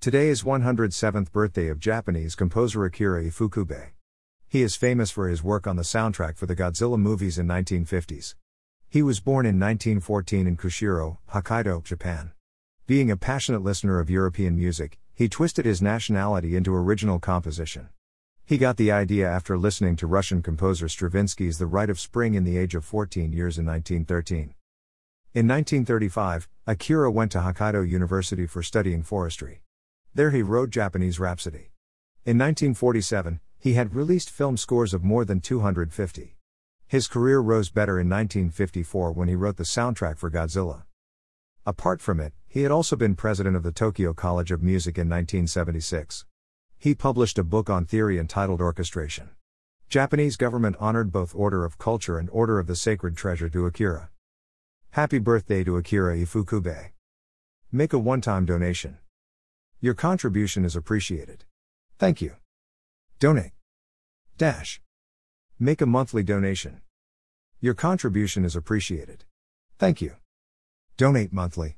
Today is 107th birthday of Japanese composer Akira Ifukube. He is famous for his work on the soundtrack for the Godzilla movies in 1950s. He was born in 1914 in Kushiro, Hokkaido, Japan. Being a passionate listener of European music, he twisted his nationality into original composition. He got the idea after listening to Russian composer Stravinsky's The Rite of Spring in the age of 14 years in 1913. In 1935, Akira went to Hokkaido University for studying forestry. There he wrote Japanese Rhapsody. In 1947, he had released film scores of more than 250. His career rose better in 1954 when he wrote the soundtrack for Godzilla. Apart from it, he had also been president of the Tokyo College of Music in 1976. He published a book on theory entitled Orchestration. Japanese government honored both Order of Culture and Order of the Sacred Treasure to Akira. Happy birthday to Akira Ifukube. Make a one-time donation. Your contribution is appreciated. Thank you. Donate. Dash. Make a monthly donation. Your contribution is appreciated. Thank you. Donate monthly.